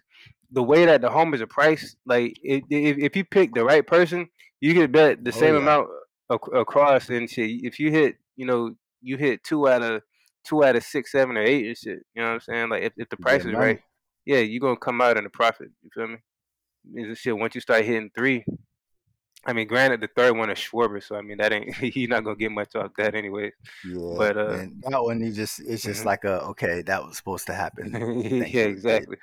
the way that the homers are priced, like it, if if you pick the right person, you can bet the Oh, same yeah. amount across and shit. If you hit, you know, you hit two out of two out of six, seven, or eight and shit. You know what I'm saying? Like if, if the price get is right, yeah, you're gonna come out in a profit. You feel me? Is shit once you start hitting three. I mean, granted, the third one is Schwarber, so I mean that ain't <laughs> he's not gonna get much off that anyway. Yeah. But uh, that one you just it's just Mhm. like a okay, that was supposed to happen. <laughs> Yeah, exactly.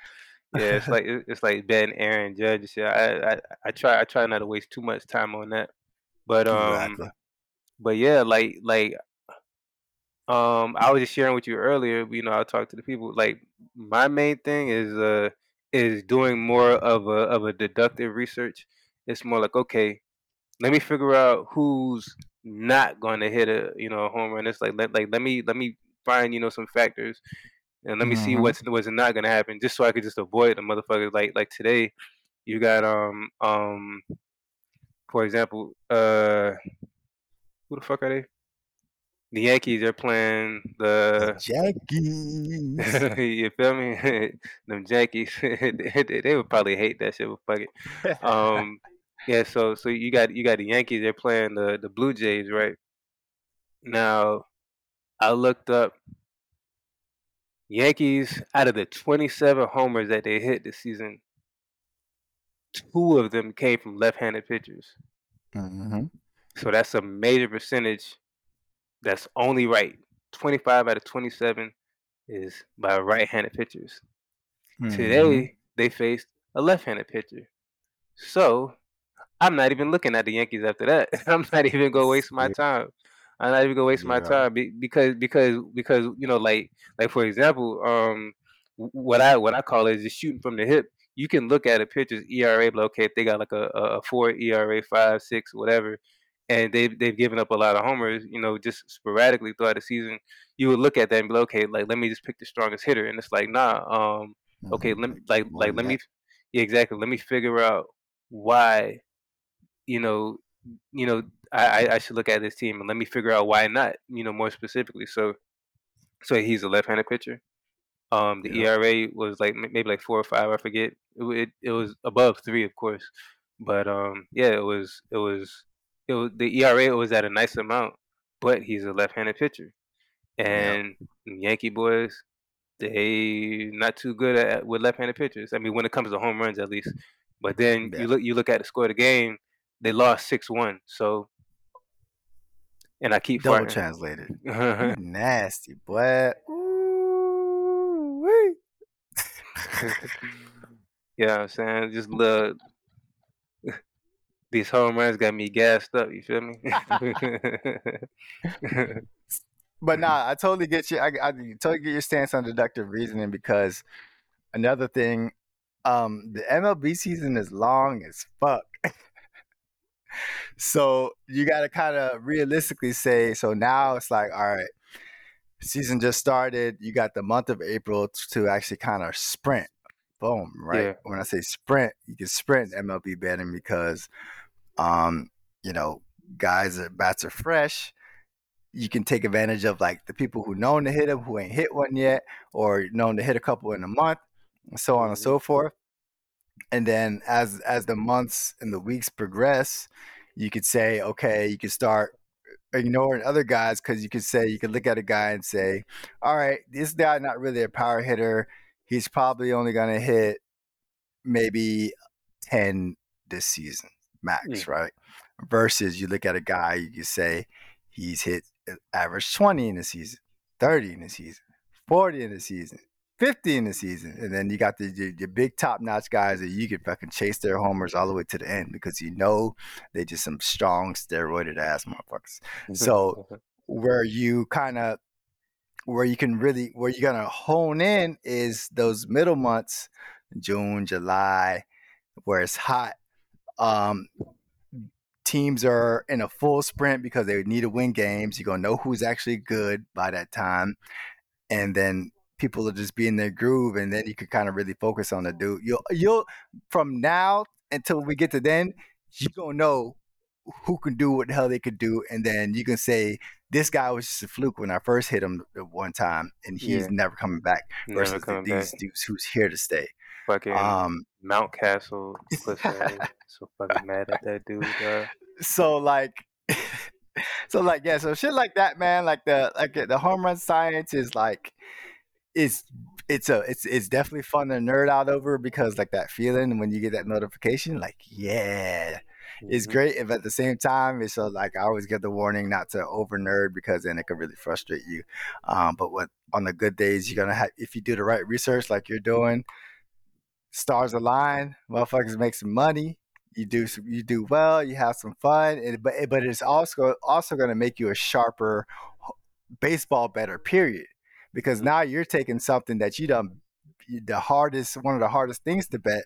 Yeah, it's like it's like Ben Aaron Judge and shit. I, I I try I try not to waste too much time on that. But um, Exactly. but yeah, like like um, I was just sharing with you earlier. You know, I talked to the people. Like my main thing is uh is doing more of a of a deductive research. It's more like okay, let me figure out who's not going to hit a you know a home run. It's like let like let me let me find you know some factors and let me see Mhm. what's what's not going to happen, just so I could just avoid the motherfuckers. Like like today, you got um um for example uh who the fuck are they? The Yankees are playing The the Yankees. <laughs> you feel me? <laughs> Them Yankees, <laughs> they, they, would probably hate that shit, but fuck it. Um, yeah. So so you got you got the Yankees. They're playing the the Blue Jays, right? Now, I looked up Yankees out of the 27 homers that they hit this season. Two of them came from left-handed pitchers. hmm So that's a major percentage. That's only right. 25 out of 27 is by right-handed pitchers. hmm Today they faced a left-handed pitcher. So I'm not even looking at the Yankees after that. <laughs> I'm not even gonna waste my time. I'm not even gonna waste my time because because because you know like like for example um what I what I call is just shooting from the hip. You can look at a pitcher's ERA, but okay, if they got like a, a four ERA, five, six, whatever, and they've they've given up a lot of homers, you know, just sporadically throughout the season. You would look at that and be like, okay, like let me just pick the strongest hitter, and it's like, nah, um, okay, let me like like let me, yeah, exactly, let me figure out why, you know, you know, I I should look at this team and let me figure out why not, you know, more specifically. So, so he's a left-handed pitcher. Um, the yeah. ERA was like maybe like four or five, I forget. It, it, it was above three, of course, but um, yeah, it was it was it was the ERA was at a nice amount, but he's a left-handed pitcher, and yeah. Yankee boys, they not too good at with left-handed pitchers. I mean, when it comes to home runs, at least. But then yeah. you look you look at the score of the game, they lost six one. So, and I keep double farting. translated. <laughs> nasty boy. Ooh, <laughs> yeah, I'm saying just look these home runs got me gassed up. You feel me? <laughs> but nah, I totally get you. I, I totally get your stance on deductive reasoning because another thing, um, the MLB season is long as fuck. <laughs> so you got to kind of realistically say. So now it's like, all right, season just started. You got the month of April to actually kind of sprint. Boom, right? Yeah. When I say sprint, you can sprint MLB betting because um, you know, guys that bats are fresh. You can take advantage of like the people who known to hit them who ain't hit one yet, or known to hit a couple in a month, and so on and so forth. And then as as the months and the weeks progress, you could say, okay, you can start ignoring other guys because you could say you could look at a guy and say, all right, this guy not really a power hitter. He's probably only going to hit maybe ten this season max, mm. right? Versus you look at a guy, you can say he's hit uh, average 20 in the season, 30 in the season, 40 in the season, 50 in the season. And then you got the your, your big top notch guys that you can fucking chase their homers all the way to the end because you know they just some strong steroided ass motherfuckers. So <laughs> where you kind of where you can really where you're gonna hone in is those middle months, June, July, where it's hot um, teams are in a full sprint because they need to win games. You're gonna know who's actually good by that time, and then people will just be in their groove, and then you can kind of really focus on the dude. You'll you'll from now until we get to then, you gonna know who can do what the hell they could do, and then you can say this guy was just a fluke when I first hit him one time, and he's yeah. never coming back. Versus coming the, these back. dudes who's here to stay. Fucking um, Mountcastle. so fucking mad at that dude. Bro. <laughs> So like. <laughs> so like yeah, so shit like that, man. Like the like the home run science is like, it's it's a it's it's definitely fun to nerd out over because like that feeling when you get that notification, like yeah, it's mm-hmm. great. If at the same time, it's so like I always get the warning not to over nerd because then it could really frustrate you. Um, but what on the good days you're gonna have if you do the right research like you're doing, stars align, motherfuckers make some money. You do some, you do well, you have some fun, and, but but it's also also going to make you a sharper baseball better. Period, because now you're taking something that you done the hardest one of the hardest things to bet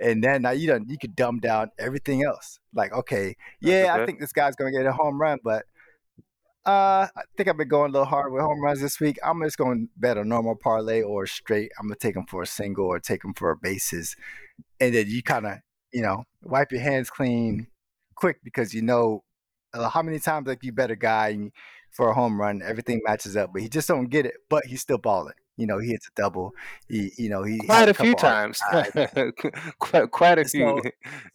and then now you don't you could dumb down everything else like okay yeah i think this guy's gonna get a home run but uh, I think I've been going a little hard with home runs this week. I'm just going to bet a normal parlay or straight. I'm gonna take them for a single or take them for a bases, and then you kind of, you know, wipe your hands clean quick because you know uh, how many times like you bet a guy for a home run, everything matches up, but he just don't get it, but he's still balling. You know, he hits a double. He, you know, he quite a, a few times, <laughs> quite quite a few.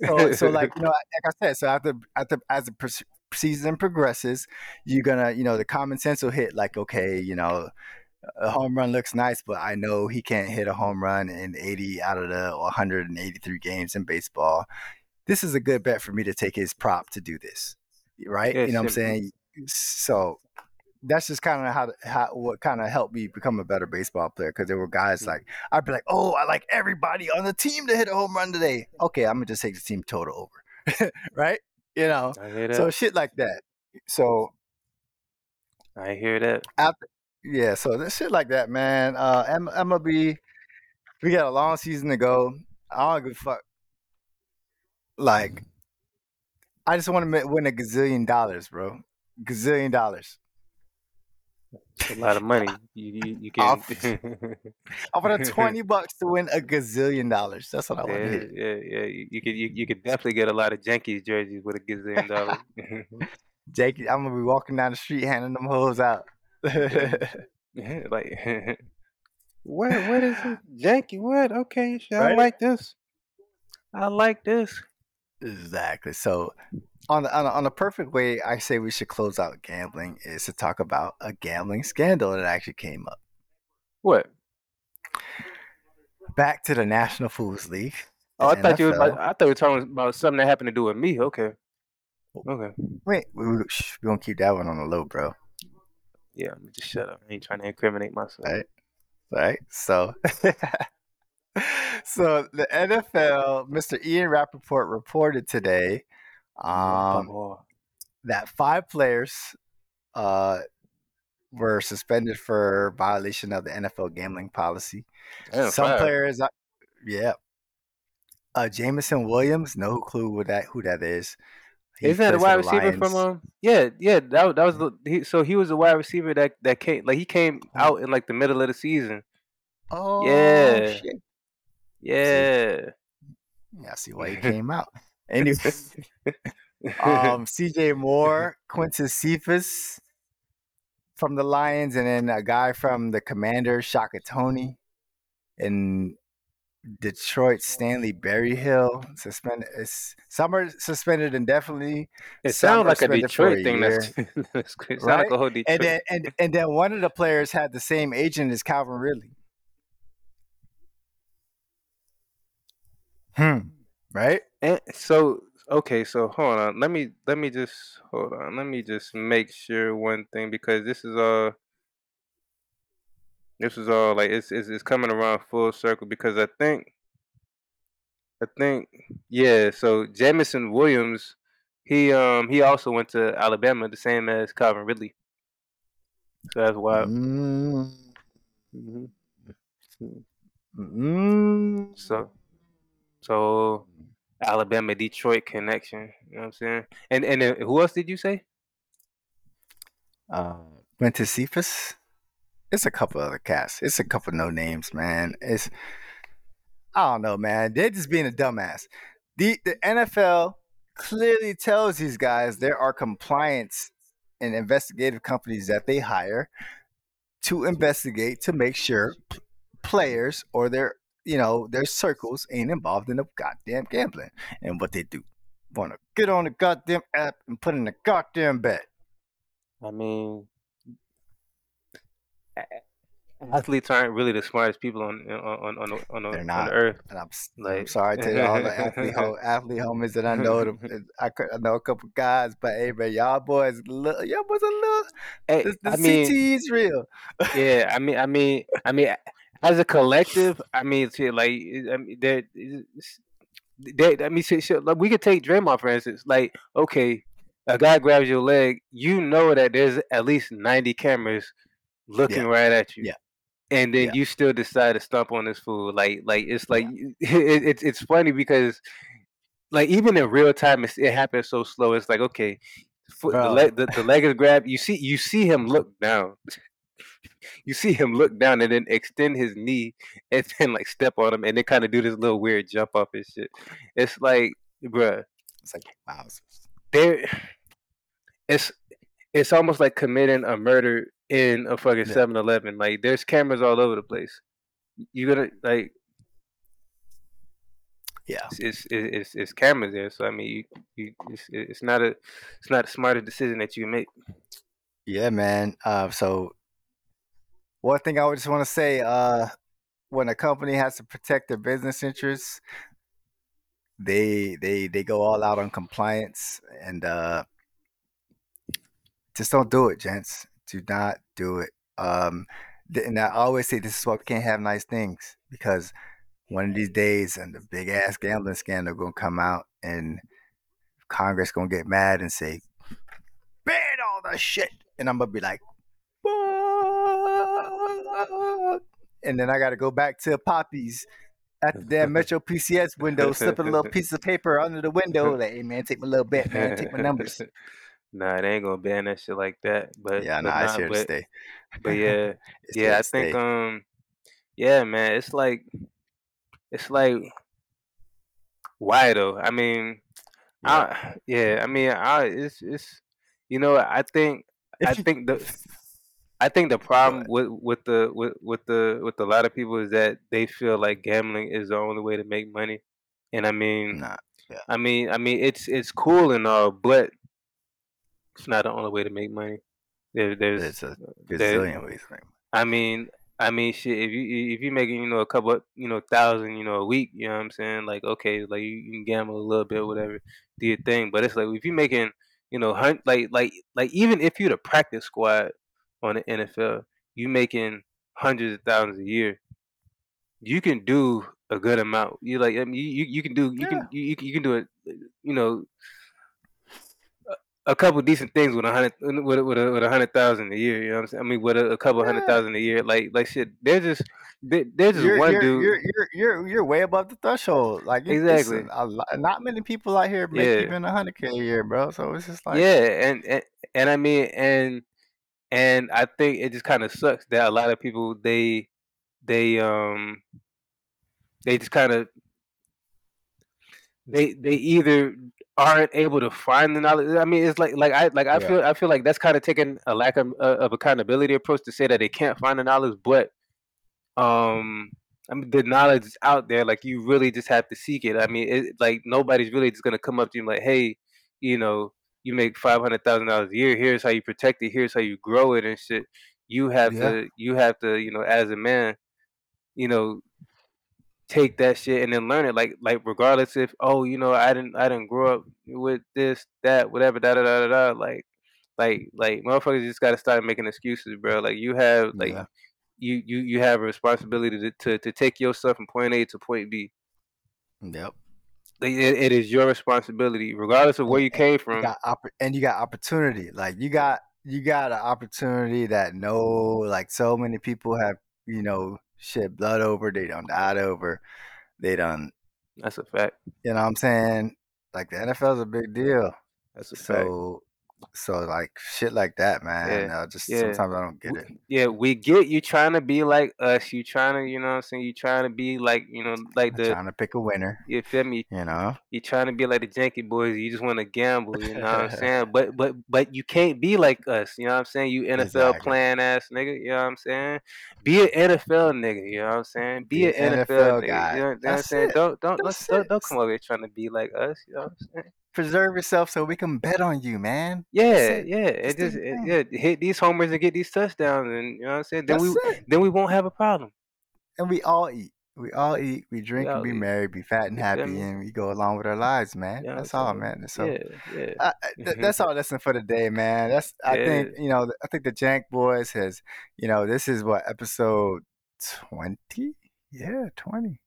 So, so, so, like you <laughs> know, like I said, so after after as a season progresses, you're gonna, you know, the common sense will hit like, okay, you know, a home run looks nice, but I know he can't hit a home run in 80 out of the 183 games in baseball. This is a good bet for me to take his prop to do this, right? you know what I'm saying? So that's just kind of how, how what kind of helped me become a better baseball player because there were guys mm. like I'd be like, oh, I like everybody on the team to hit a home run today. Okay, I'm gonna just take the team total over, <laughs> right? you know. So shit like that. So I hear that. After, yeah, so this shit like that, man. Uh, M- MLB, we got a long season to go. I don't give a fuck. Like, I just want to win a gazillion dollars, bro. Gazillion dollars. A lot of money. You you, you can. <laughs> I want a twenty bucks to win a gazillion dollars. That's what I want yeah, to hear. yeah, yeah. You, you could you, you could definitely get a lot of Yankees jerseys with a gazillion dollars. <laughs> Jake, I'm gonna be walking down the street handing them hoes out. <laughs> like, what what is it? Yankee? What? Okay, sure, I like this. I like this. exactly. So, on on a, on a perfect way, I say we should close out gambling is to talk about a gambling scandal that actually came up. What? Back to the National Fools League. Oh, I thought you about, I thought you were talking about something that happened to do with me. Okay. Okay. Wait, we, we, gonna keep that one on the low, bro. Yeah, just shut up. I ain't trying to incriminate myself. Right. Right. So, <laughs> so the NFL, Mr. Ian Rapoport reported today um, Oh, that five players uh, were suspended for violation of the NFL gambling policy. damn, Some five. players, uh, yeah. Uh, Jameson Williams, no clue what that who that is. He Isn't that a wide receiver from um? Yeah, yeah. That was- that was the he, so he was a wide receiver that that came like he came out in like the middle of the season. Oh, Yeah. shit. Yeah. Yeah, I see why he <laughs> came out. Anyway, <laughs> um, CJ Moore, <laughs> Quintez Cephus from the Lions, and then a guy from the Commanders, Shaka Toney, and Detroit Stanley Berryhill suspended. Is some are suspended indefinitely, it sounds like a Detroit a thing. year. <laughs> That's, that's Right? like a whole Detroit. and then and and then one of the players had the same agent as Calvin Ridley. Hmm. Right. And so okay, so hold on. Let me let me just hold on. Let me just make sure one thing because this is all this is all like it's it's, it's coming around full circle because I think I think yeah, so Jameson Williams he um he also went to Alabama the same as Calvin Ridley. So that's why Mm, mhm. mm. so so Alabama Detroit connection, you know what I'm saying? And and then who else did you say? Uh, Quintez Cephus. It's a couple other cats. It's a couple no names, man. It's I don't know, man. They're just being a dumbass. The the NFL clearly tells these guys there are compliance and investigative companies that they hire to investigate to make sure players or their you know their circles ain't involved in the goddamn gambling. And what they do, want to get on the goddamn app and put in a goddamn bet. I mean, athletes aren't really the smartest people on on on on the, They're on not. the earth. And I'm, s- I'm sorry to all the athlete ho- <laughs> athlete homies that I know. The, <laughs> I, I know a couple guys, but hey, man, y'all boys, little, y'all boys a little. Hey, The, the I mean, CT is real. yeah, I mean, I mean, I mean, <laughs> as a collective, I mean, shit, like, I mean, it's- there, I mean, shit, shit, like, we could take Draymond for instance. Like, okay, a guy grabs your leg, you know that there's at least ninety cameras looking right at you. Yeah. And then Yeah. you still decide to stomp on this fool, like, like it's like <laughs> it, it's it's funny because, like, even in real time, it's, it happens so slow. It's like, okay, foot, the leg, the, the leg is grabbed. You see, you see him look down. You see him look down and then extend his knee and <laughs> then like step on him and then kind of do this little weird jump off and shit. It's like, bruh, It's like wow. there. It's it's almost like committing a murder in a fucking Yeah. 7-Eleven. Like there's cameras all over the place. You gonna like Yeah. it's it's, it's, it's cameras there. So I mean, you, you it's, it's not a it's not a smarter decision that you make. Yeah, man. Uh, so one thing I would just want to say, uh, when a company has to protect their business interests, they they they go all out on compliance and uh, just don't do it, gents. Do not do it. Um, and I always say this is why we can't have nice things because one of these days, and the big ass gambling scandal gonna come out, and Congress gonna get mad and say, ban all the shit, and I'm gonna be like? <laughs> And then I gotta go back to Poppy's at the damn <laughs> Metro PCS window, slipping a little piece of paper under the window, like, "Hey man, take my little bet, man, take my numbers." <laughs> nah, they ain't gonna ban that shit like that. But Yeah, but nah, it's nah, here to stay. but yeah, It's yeah. I think stay. um, yeah, man. It's like it's like why though? I mean, Yeah. I yeah. I mean, I it's it's you know I think I you, think the I think the problem ahead. with with the with with the with a lot of people is that they feel like gambling is the only way to make money. And I mean, Nah, yeah, I mean, I mean, it's it's cool and all, but it's not the only way to make money. There, there's there's a uh, gazillion ways. to make money. I mean, I mean, shit. If you if you making you know a couple you know thousand you know a week, you know what I'm saying? Like okay, like you, you can gamble a little bit, mm-hmm. whatever, do your thing. But it's like if you making you know hun- like like like even if you're the practice squad on the NFL, you making hundreds of thousands a year. You can do a good amount. You like I mean, you you, can do you Yeah, can you, you can- you can do it. You know a couple decent things with a hundred with a, with a, with a hundred thousand a year. You know what I'm saying? I mean, with a, a couple hundred yeah. thousand a year, like like shit. There's just there, there's just You're one you're dude. you're you're you're you're way above the threshold. Like Exactly. a lot, not many people out here make Yeah. even a hundred k a year, bro. So it's just like, Yeah, and, and and I mean, and and I think it just kind of sucks that a lot of people they they um they just kind of they they either aren't able to find the knowledge. I mean, it's like like I like I yeah, feel I feel like that's kind of taking a lack of, uh, of accountability approach to say that they can't find the knowledge, but um I mean the knowledge is out there. Like you really just have to seek it. I mean, it, like nobody's really just gonna come up to you and like, hey, you know, you make five hundred thousand dollars a year. Here's how you protect it. Here's how you grow it and shit. You have yeah, to you have to you know as a man you know take that shit and then learn it like like regardless if oh you know I didn't I didn't grow up with this that whatever da da da da da like like like motherfuckers just gotta start making excuses bro like you have like yeah, you you you have a responsibility to to, to take yourself from point A to point B yep. It, it is your responsibility regardless of where you came you from got oppor- and you got opportunity. Like you got you got an opportunity that no, like so many people have, you know, shed blood over. They don't died over. They done, that's a fact you know, what I'm saying like the NFL is a big deal. that's a fact So like shit like that, man. yeah Uh, just yeah sometimes I don't get it. yeah we get you trying to be like us you trying to you know what I'm saying you trying to be like you know like I'm the trying to pick a winner, you feel me you know. you trying to be like the janky boys. You just want to gamble. You know what I'm <laughs> saying? But but but you can't be like us. You know what I'm saying? You NFL exactly. playing ass nigga. You know what I'm saying? Be an NFL nigga. You know what I'm saying? Be Be an NFL NFL nigga. guy. You know, you know what I'm saying? it. Don't don't don't don't, don't come over here trying to be like us. You know what I'm saying? Preserve yourself so we can bet on you, man. Yeah, yeah. It just it, yeah hit these homers and get these touchdowns, and you know what I'm saying. Then we it. then we won't have a problem. And we all eat. We all eat. We We drink and all be eat. merry, be fat and happy, me? and we go along with our lives, man. You know what I'm That's all, man. So Yeah, yeah, I, th- mm-hmm. that's all. That's for the day, man. That's I yeah. think you know. I think the Jank Boys has, you know, this is what episode twenty. Yeah, twenty.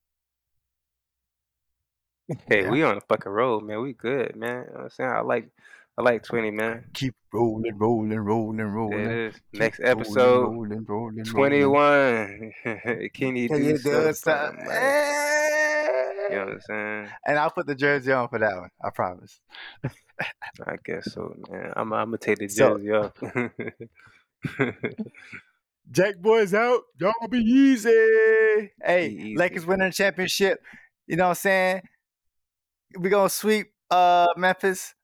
Hey, Yeah. we on a fucking road, man. We good, man. You know what I'm saying? I like I like 20, man. Keep rolling, rolling, rolling, There rolling. it is. Keep Next episode, rolling, rolling, rolling. 21. <laughs> Can you Can do you do something something? right? You know what. I'm saying? And I'll put the jersey on for that one. I promise. I guess so, man. I'm, I'm gonna take the So jersey off. <laughs> Jank Boys out. Y'all be easy. Be Hey, easy. Lakers winning the championship. You know what I'm saying? We gonna sweep uh Memphis.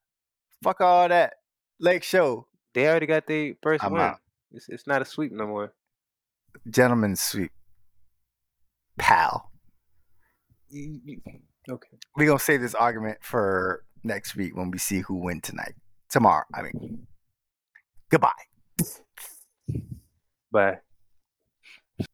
Fuck all that. Lake Show. They already got their first I'm win. out. It's, it's not a sweep no more. Gentlemen sweep. Pal. Okay. We're gonna save this argument for next week when we see who win tonight. Tomorrow. I mean. Goodbye. Bye.